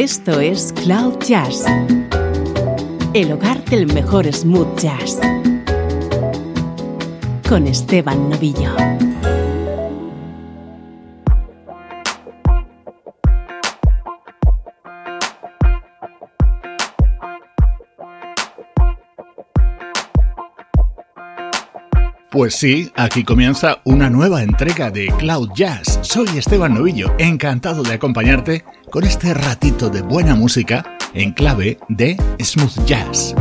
Esto es Cloud Jazz, el hogar del mejor smooth jazz, con Esteban Novillo. Pues sí, aquí comienza una nueva entrega de Cloud Jazz. Soy Esteban Novillo, encantado de acompañarte con este ratito de buena música en clave de smooth jazz.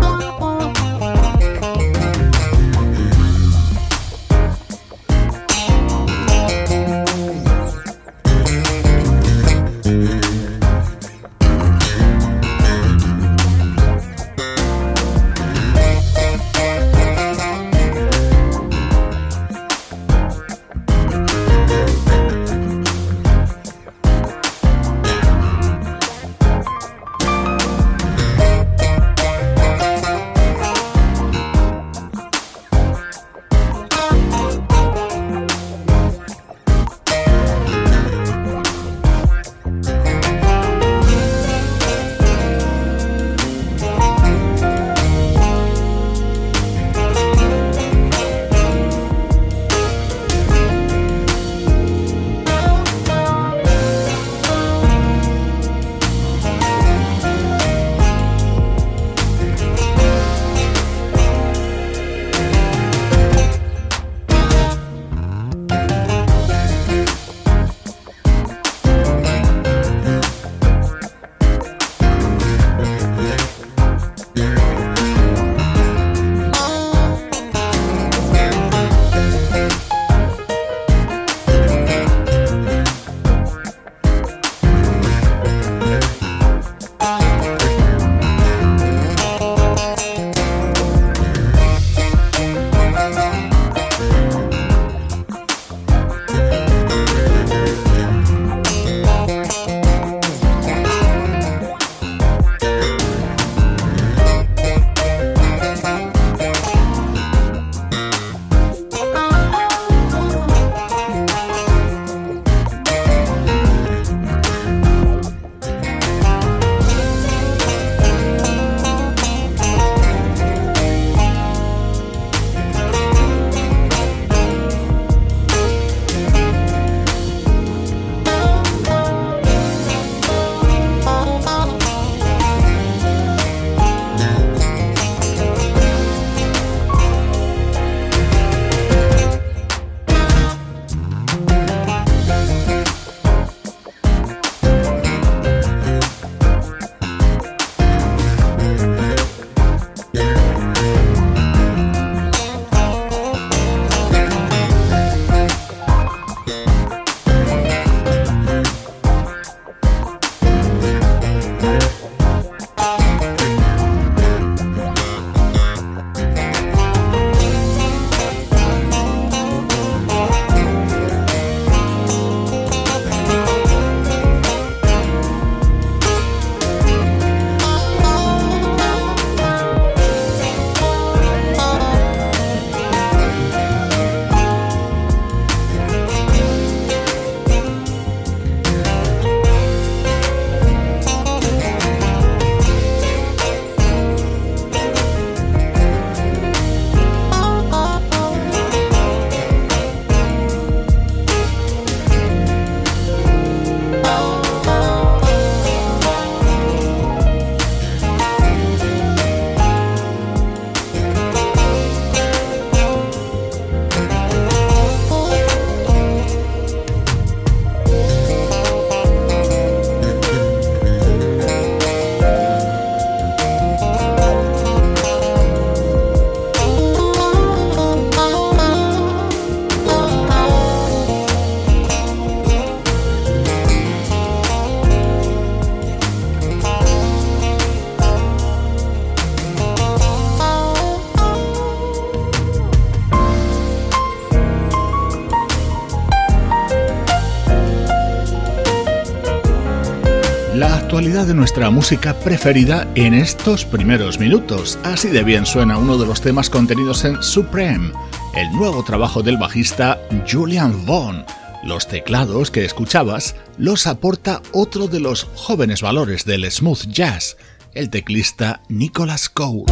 De nuestra música preferida en estos primeros minutos. Así de bien suena uno de los temas contenidos en Supreme, el nuevo trabajo del bajista Julian Vaughn. Los teclados que escuchabas los aporta otro de los jóvenes valores del smooth jazz, el teclista Nicholas Cole.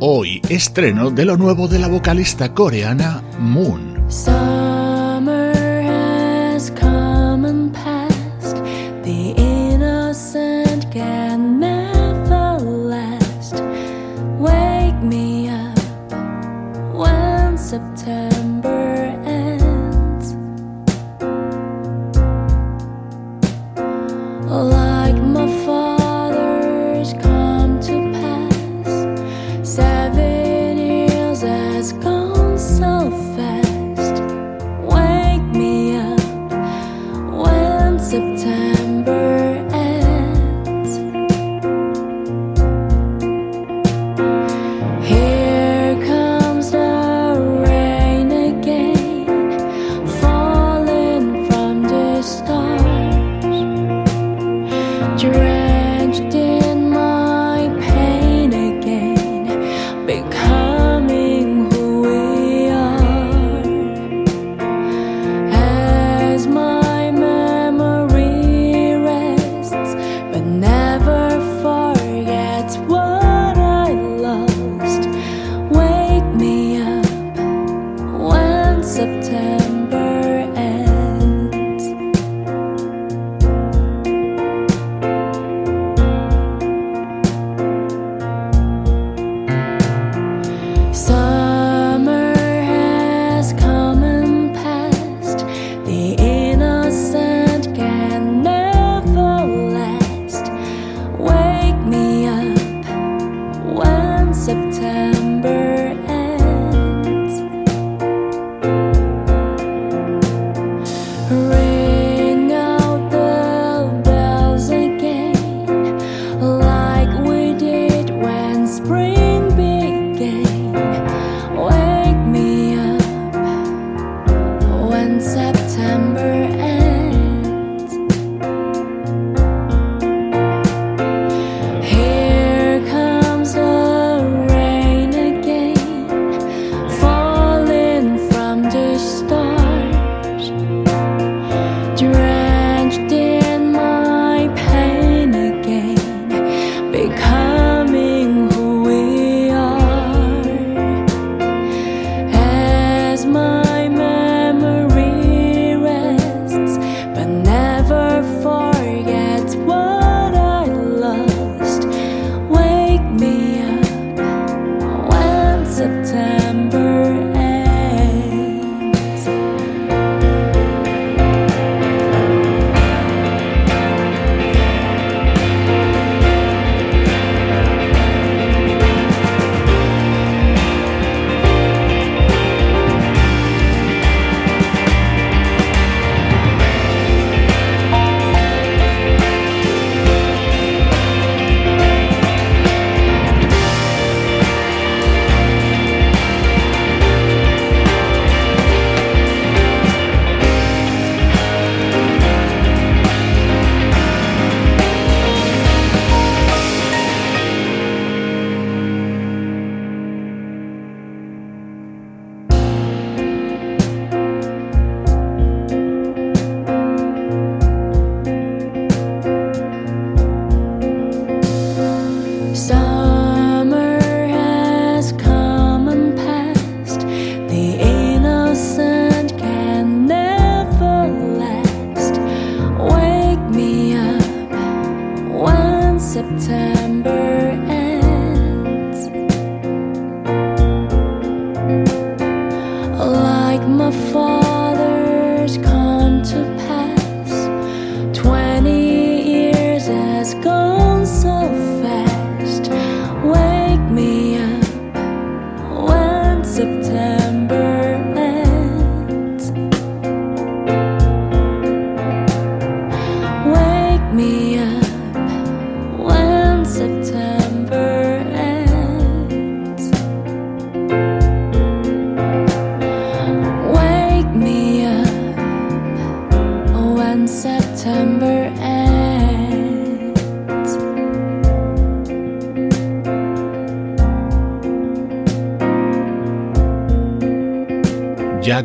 Hoy estreno de lo nuevo de la vocalista coreana Moon.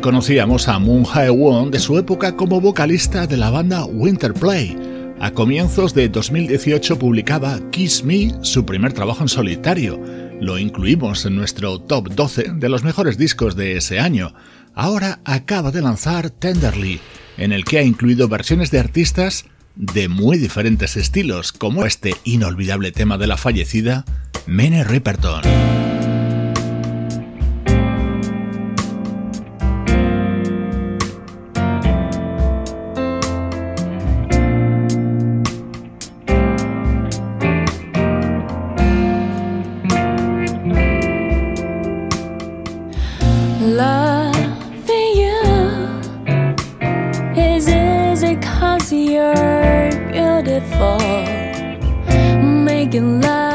Conocíamos a Moon Hae-won de su época como vocalista de la banda Winterplay. A comienzos de 2018 publicaba Kiss Me, su primer trabajo en solitario. Lo incluimos en nuestro top 12 de los mejores discos de ese año. Ahora acaba de lanzar Tenderly, en el que ha incluido versiones de artistas de muy diferentes estilos, como este inolvidable tema de la fallecida Mene Loving you is easy cause you're beautiful. Making love.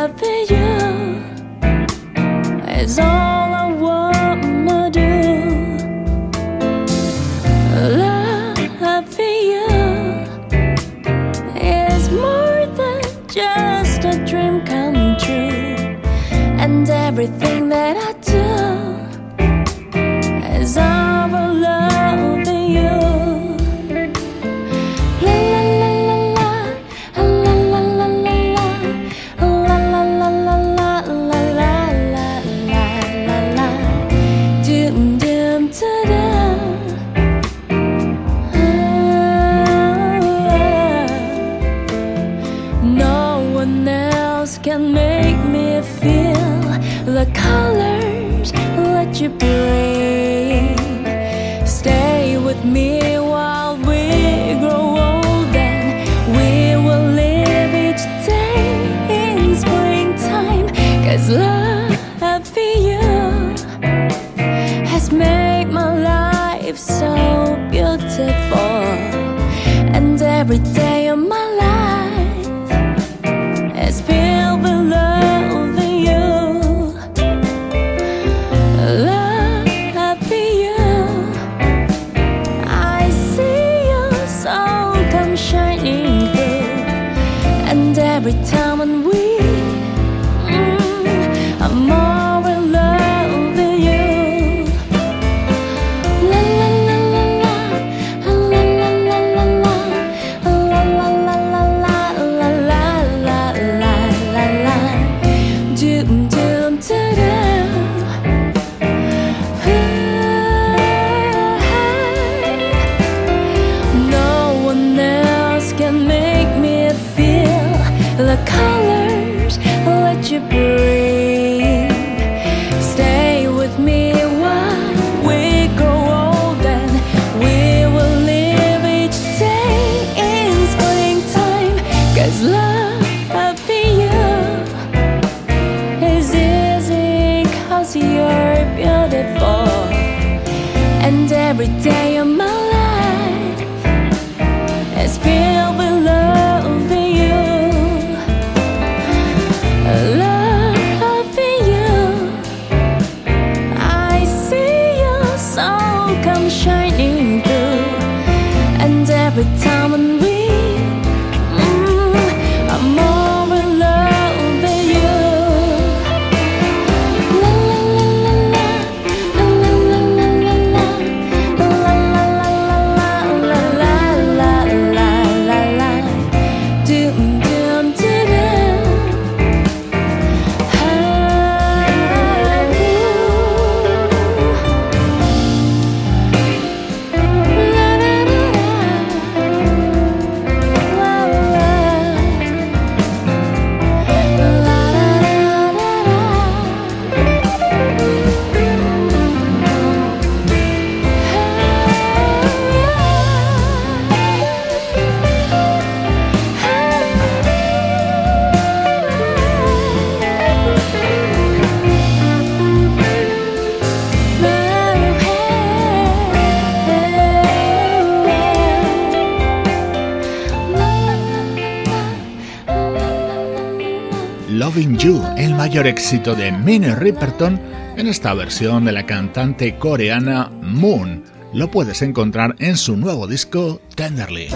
Ripperton. éxito de Minnie Riperton en esta versión de la cantante coreana Moon. Lo puedes encontrar en su nuevo disco Tenderly.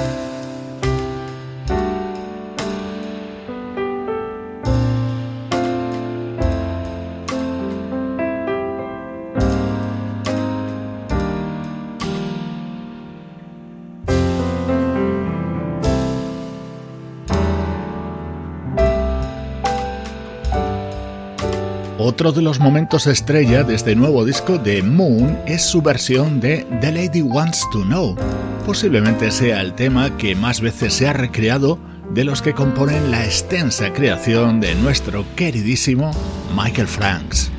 Otro de los momentos estrella de este nuevo disco de Moon es su versión de The Lady Wants to Know. Posiblemente sea el tema que más veces se ha recreado de los que componen la extensa creación de nuestro queridísimo Michael Franks.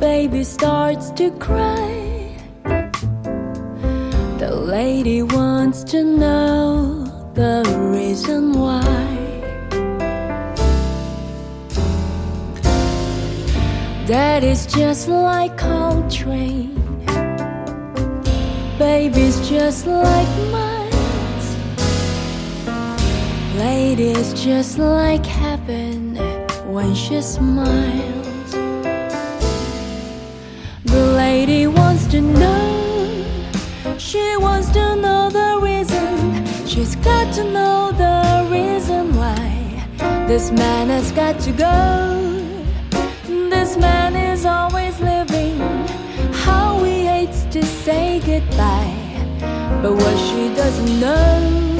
Baby starts to cry. That is just like Coltrane. Baby's just like mine. Ladies just like heaven when she smiles. The lady wants to know. She wants to know the reason. She's got to know the reason why this man has got to go. This man is always living how he hates to say goodbye. But what she doesn't know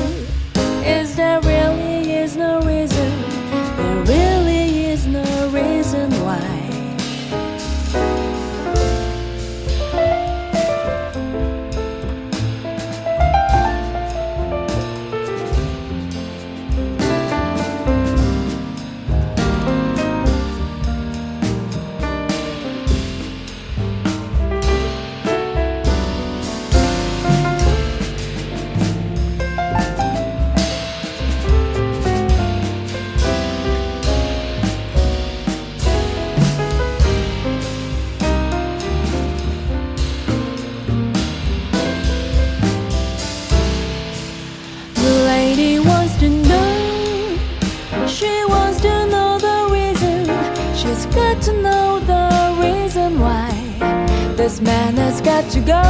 man has got to go.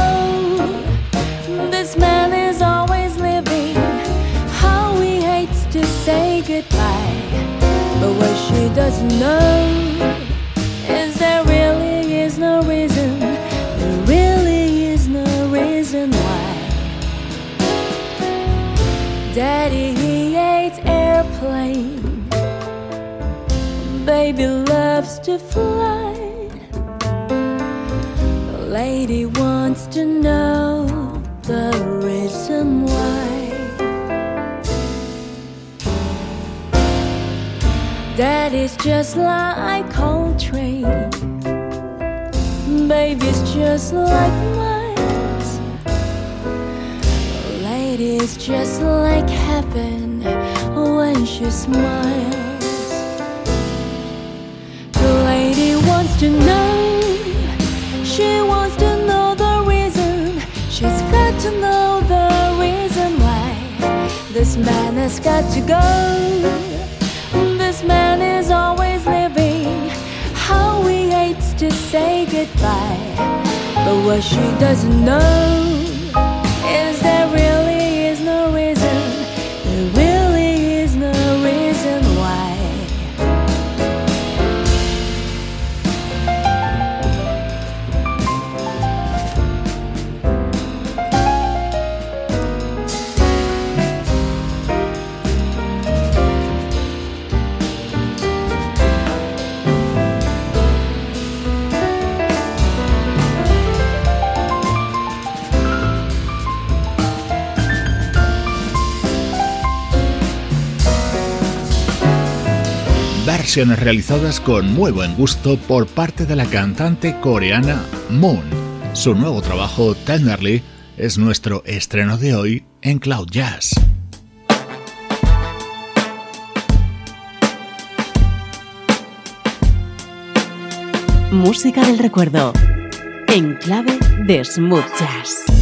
This man is always living how he hates to say goodbye. But what she doesn't know is there really is no reason. There really is no reason why. Daddy, he hates airplane. Baby loves to fly to know the reason why. Daddy's just like Coltrane, baby's just like mine. Lady's just like heaven when she smiles. The lady wants to know. She wants This man has got to go. This man is always living how he hates to say goodbye. But what she doesn't know versiones realizadas con muy buen gusto por parte de la cantante coreana Moon. Su nuevo trabajo, Tenderly, es nuestro estreno de hoy en Cloud Jazz. Música del recuerdo, en clave de smooth jazz.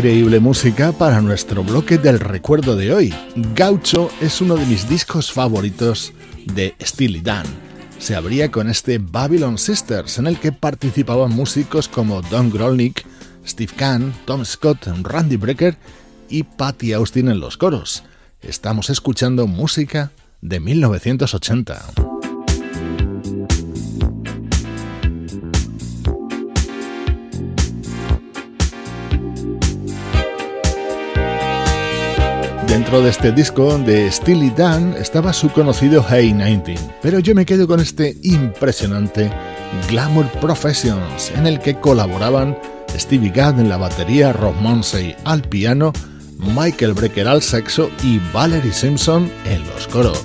Increíble música para nuestro bloque del recuerdo de hoy. Gaucho es uno de mis discos favoritos de Steely Dan. Se abría con este Babylon Sisters, en el que participaban músicos como Don Grolnick, Steve Kahn, Tom Scott, Randy Brecker y Patty Austin en los coros. Estamos escuchando música de 1980. Dentro de este disco de Steely Dan estaba su conocido Hey 19, pero yo me quedo con este impresionante Glamour Professions, en el que colaboraban Stevie Gadd en la batería, Rob Monsey al piano, Michael Brecker al sexo y Valerie Simpson en los coros.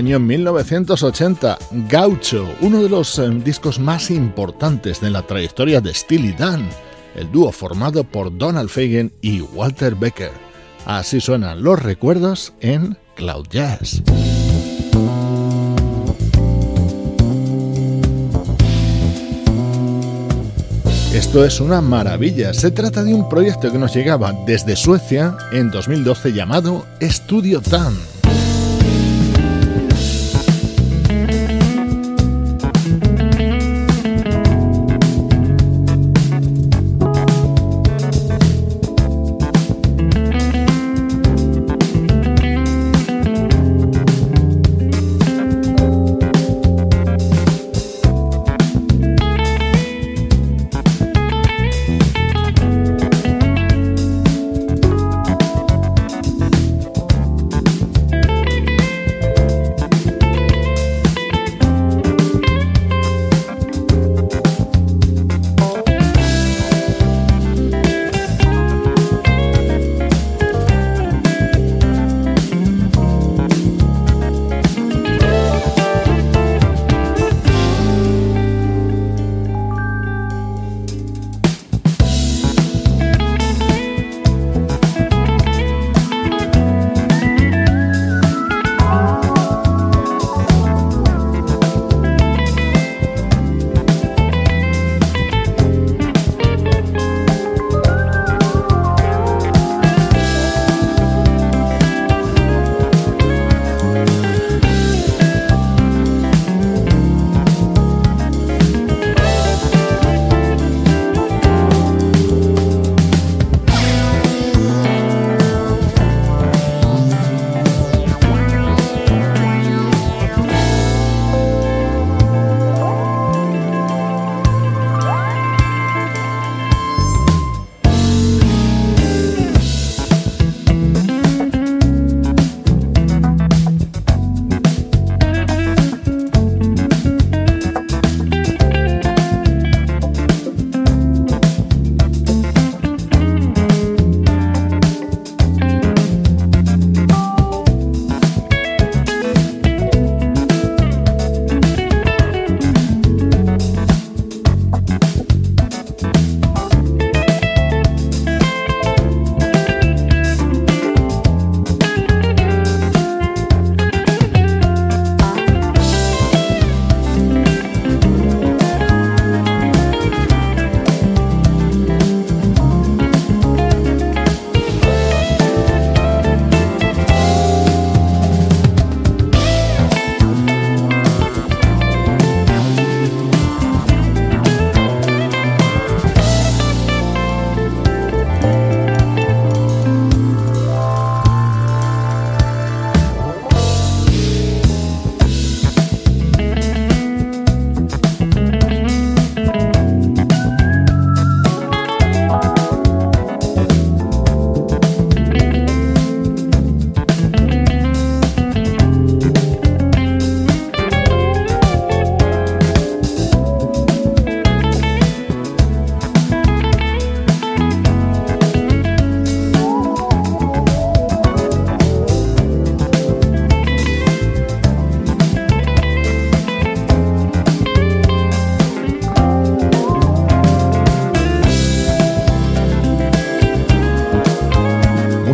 Año 1980, Gaucho, uno de los eh, discos más importantes de la trayectoria de Steely Dan, el dúo formado por Donald Fagen y Walter Becker. Así suenan los recuerdos en Cloud Jazz. Esto es una maravilla. Se trata de un proyecto que nos llegaba desde Suecia en 2012 llamado Studio Tan.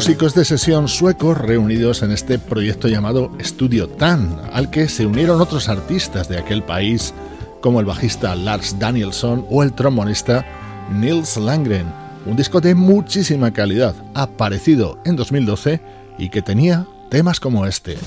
Músicos de sesión suecos reunidos en este proyecto llamado Studio Tan, al que se unieron otros artistas de aquel país como el bajista Lars Danielsson o el trombonista Nils Langren. Un disco de muchísima calidad, aparecido en 2012 y que tenía temas como este.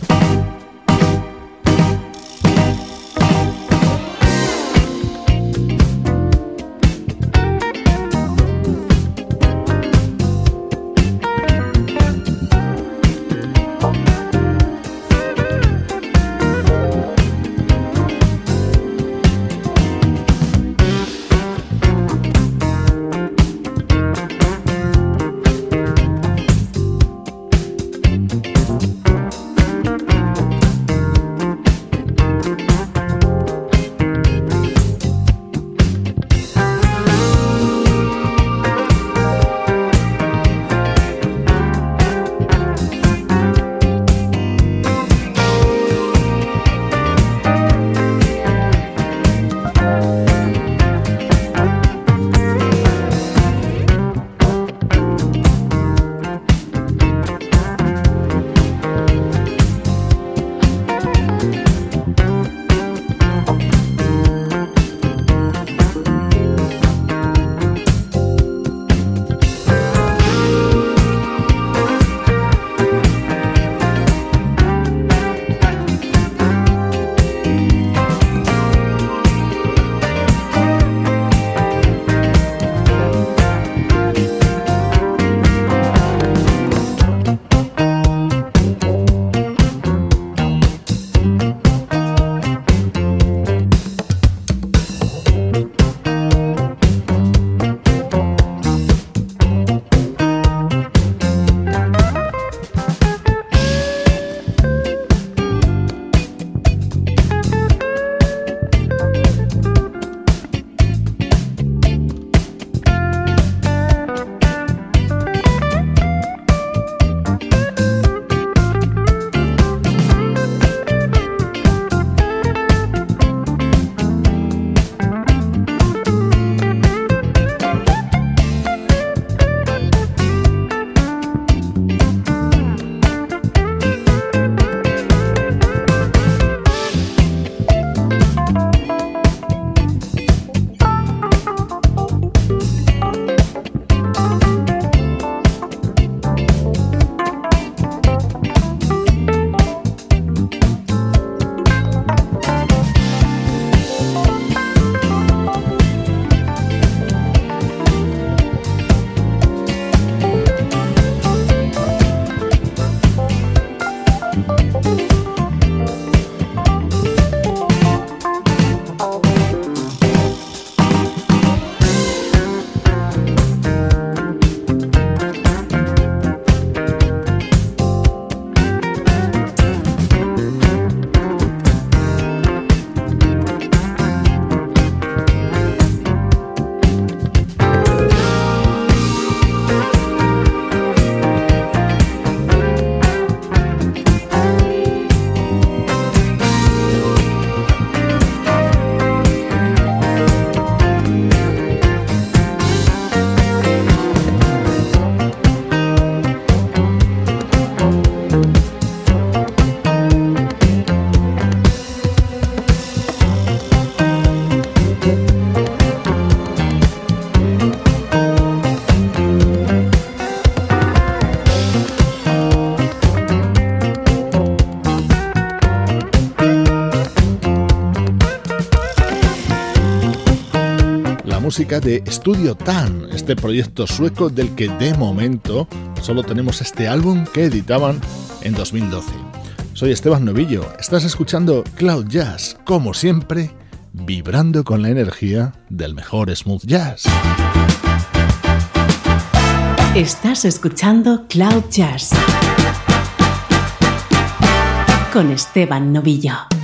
De Studio Tan, este proyecto sueco del que de momento solo tenemos este álbum que editaban en 2012. Soy Esteban Novillo, estás escuchando Cloud Jazz, como siempre, vibrando con la energía del mejor smooth jazz. Estás escuchando Cloud Jazz con Esteban Novillo.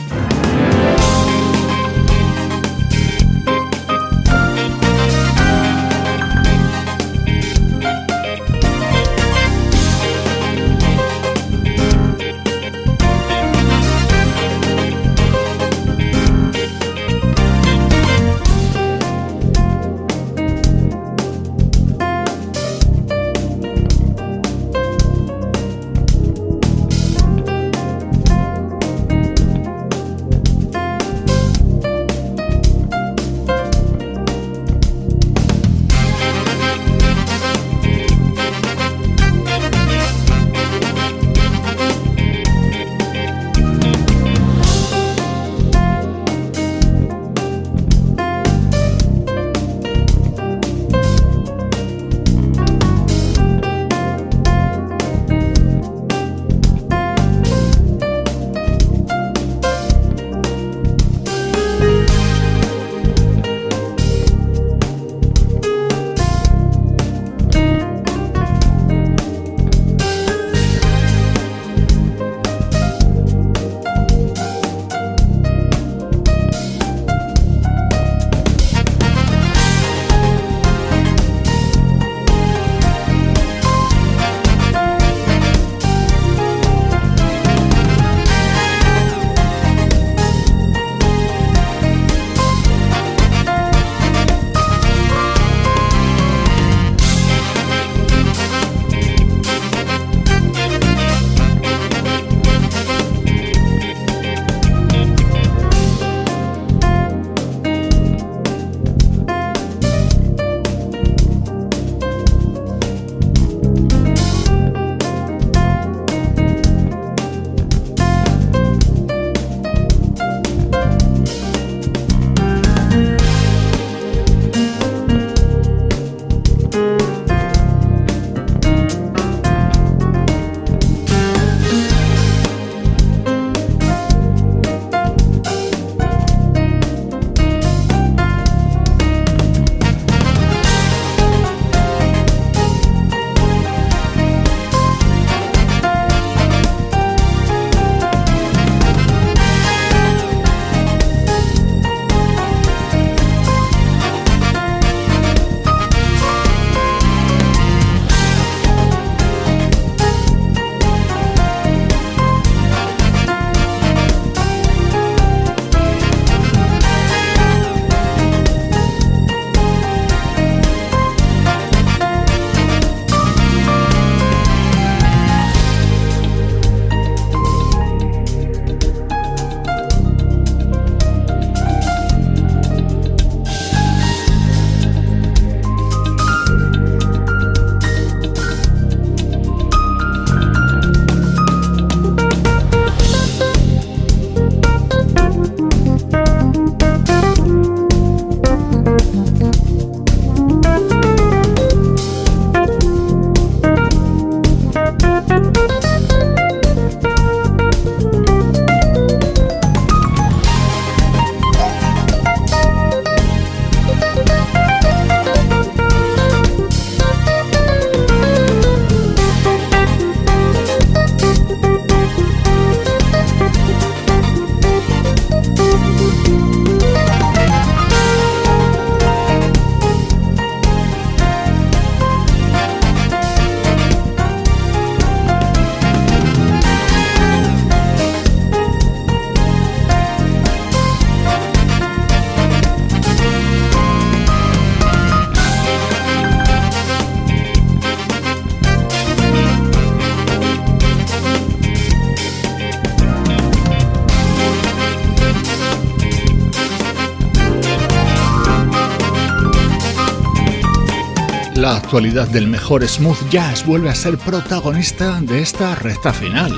Actualidad del mejor smooth jazz vuelve a ser protagonista de esta recta final.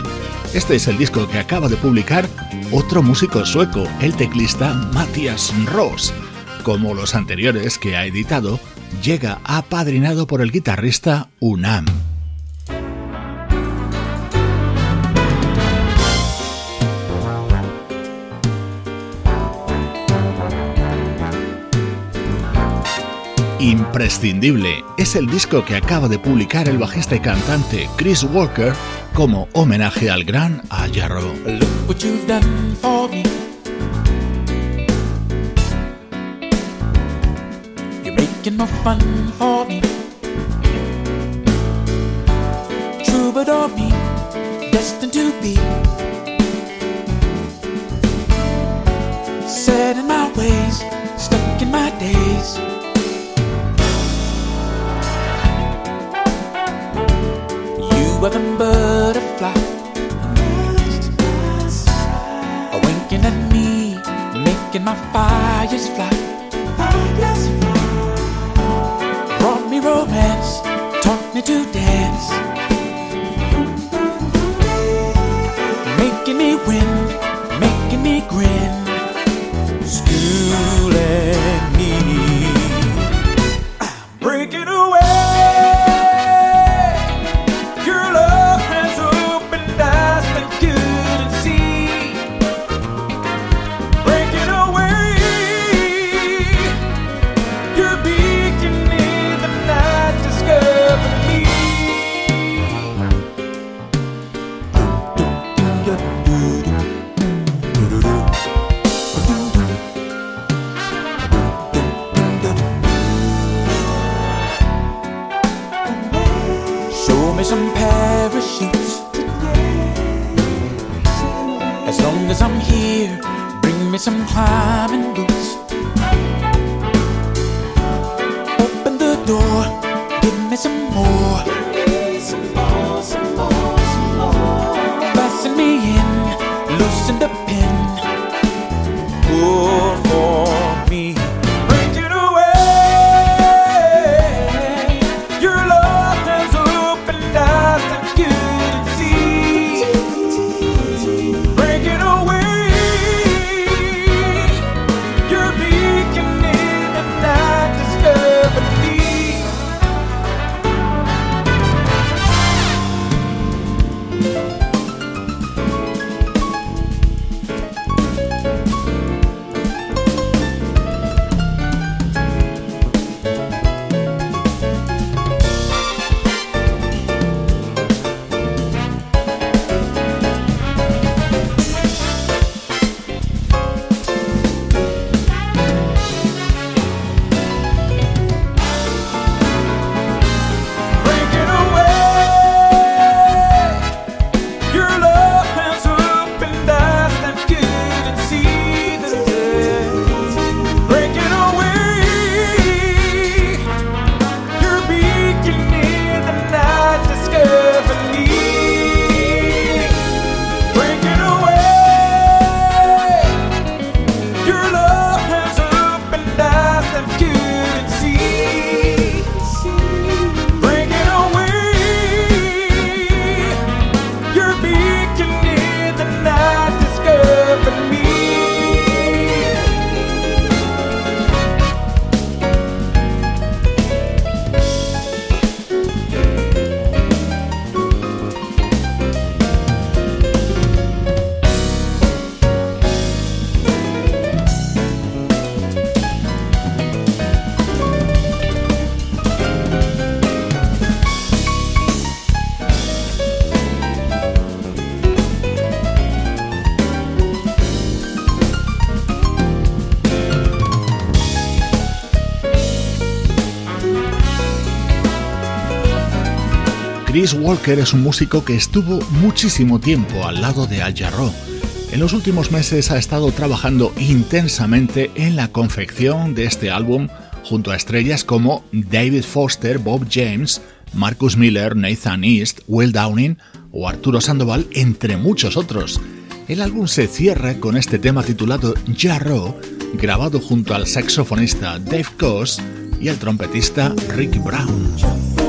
Este es el disco que acaba de publicar otro músico sueco, el teclista Matthias Ross. como los anteriores que ha editado, llega apadrinado por el guitarrista Unam. Imprescindible es el disco que acaba de publicar el bajista y cantante Chris Walker como homenaje al gran Ayarro. making more fun for me. Troubadour me, destined to be. Set in my ways, stuck in my days. The butterfly. Winking at me, making my fires fly. Fly me romance, taught me to dance, Chris Walker es un músico que estuvo muchísimo tiempo al lado de Al Jarreau. En los últimos meses ha estado trabajando intensamente en la confección de este álbum junto a estrellas como David Foster, Bob James, Marcus Miller, Nathan East, Will Downing o Arturo Sandoval, entre muchos otros. El álbum se cierra con este tema titulado Jarro, grabado junto al saxofonista Dave Coase y al trompetista Rick Brown.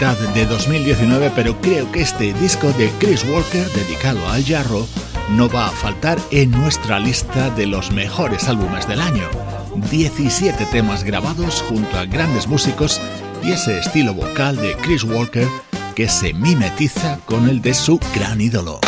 De 2019, pero creo que este disco de Chris Walker dedicado al Jarro no va a faltar en nuestra lista de los mejores álbumes del año. 17 temas grabados junto a grandes músicos y ese estilo vocal de Chris Walker que se mimetiza con el de su gran ídolo.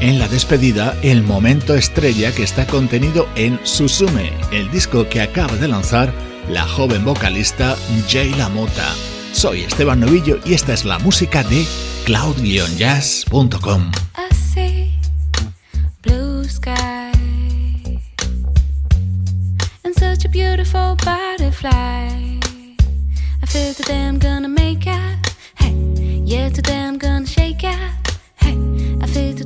En la despedida, el momento estrella que está contenido en Susume, el disco que acaba de lanzar la joven vocalista Jay LaMotta. Soy Esteban Novillo y esta es la música de. Hey, yeah, today I'm gonna shake it. say to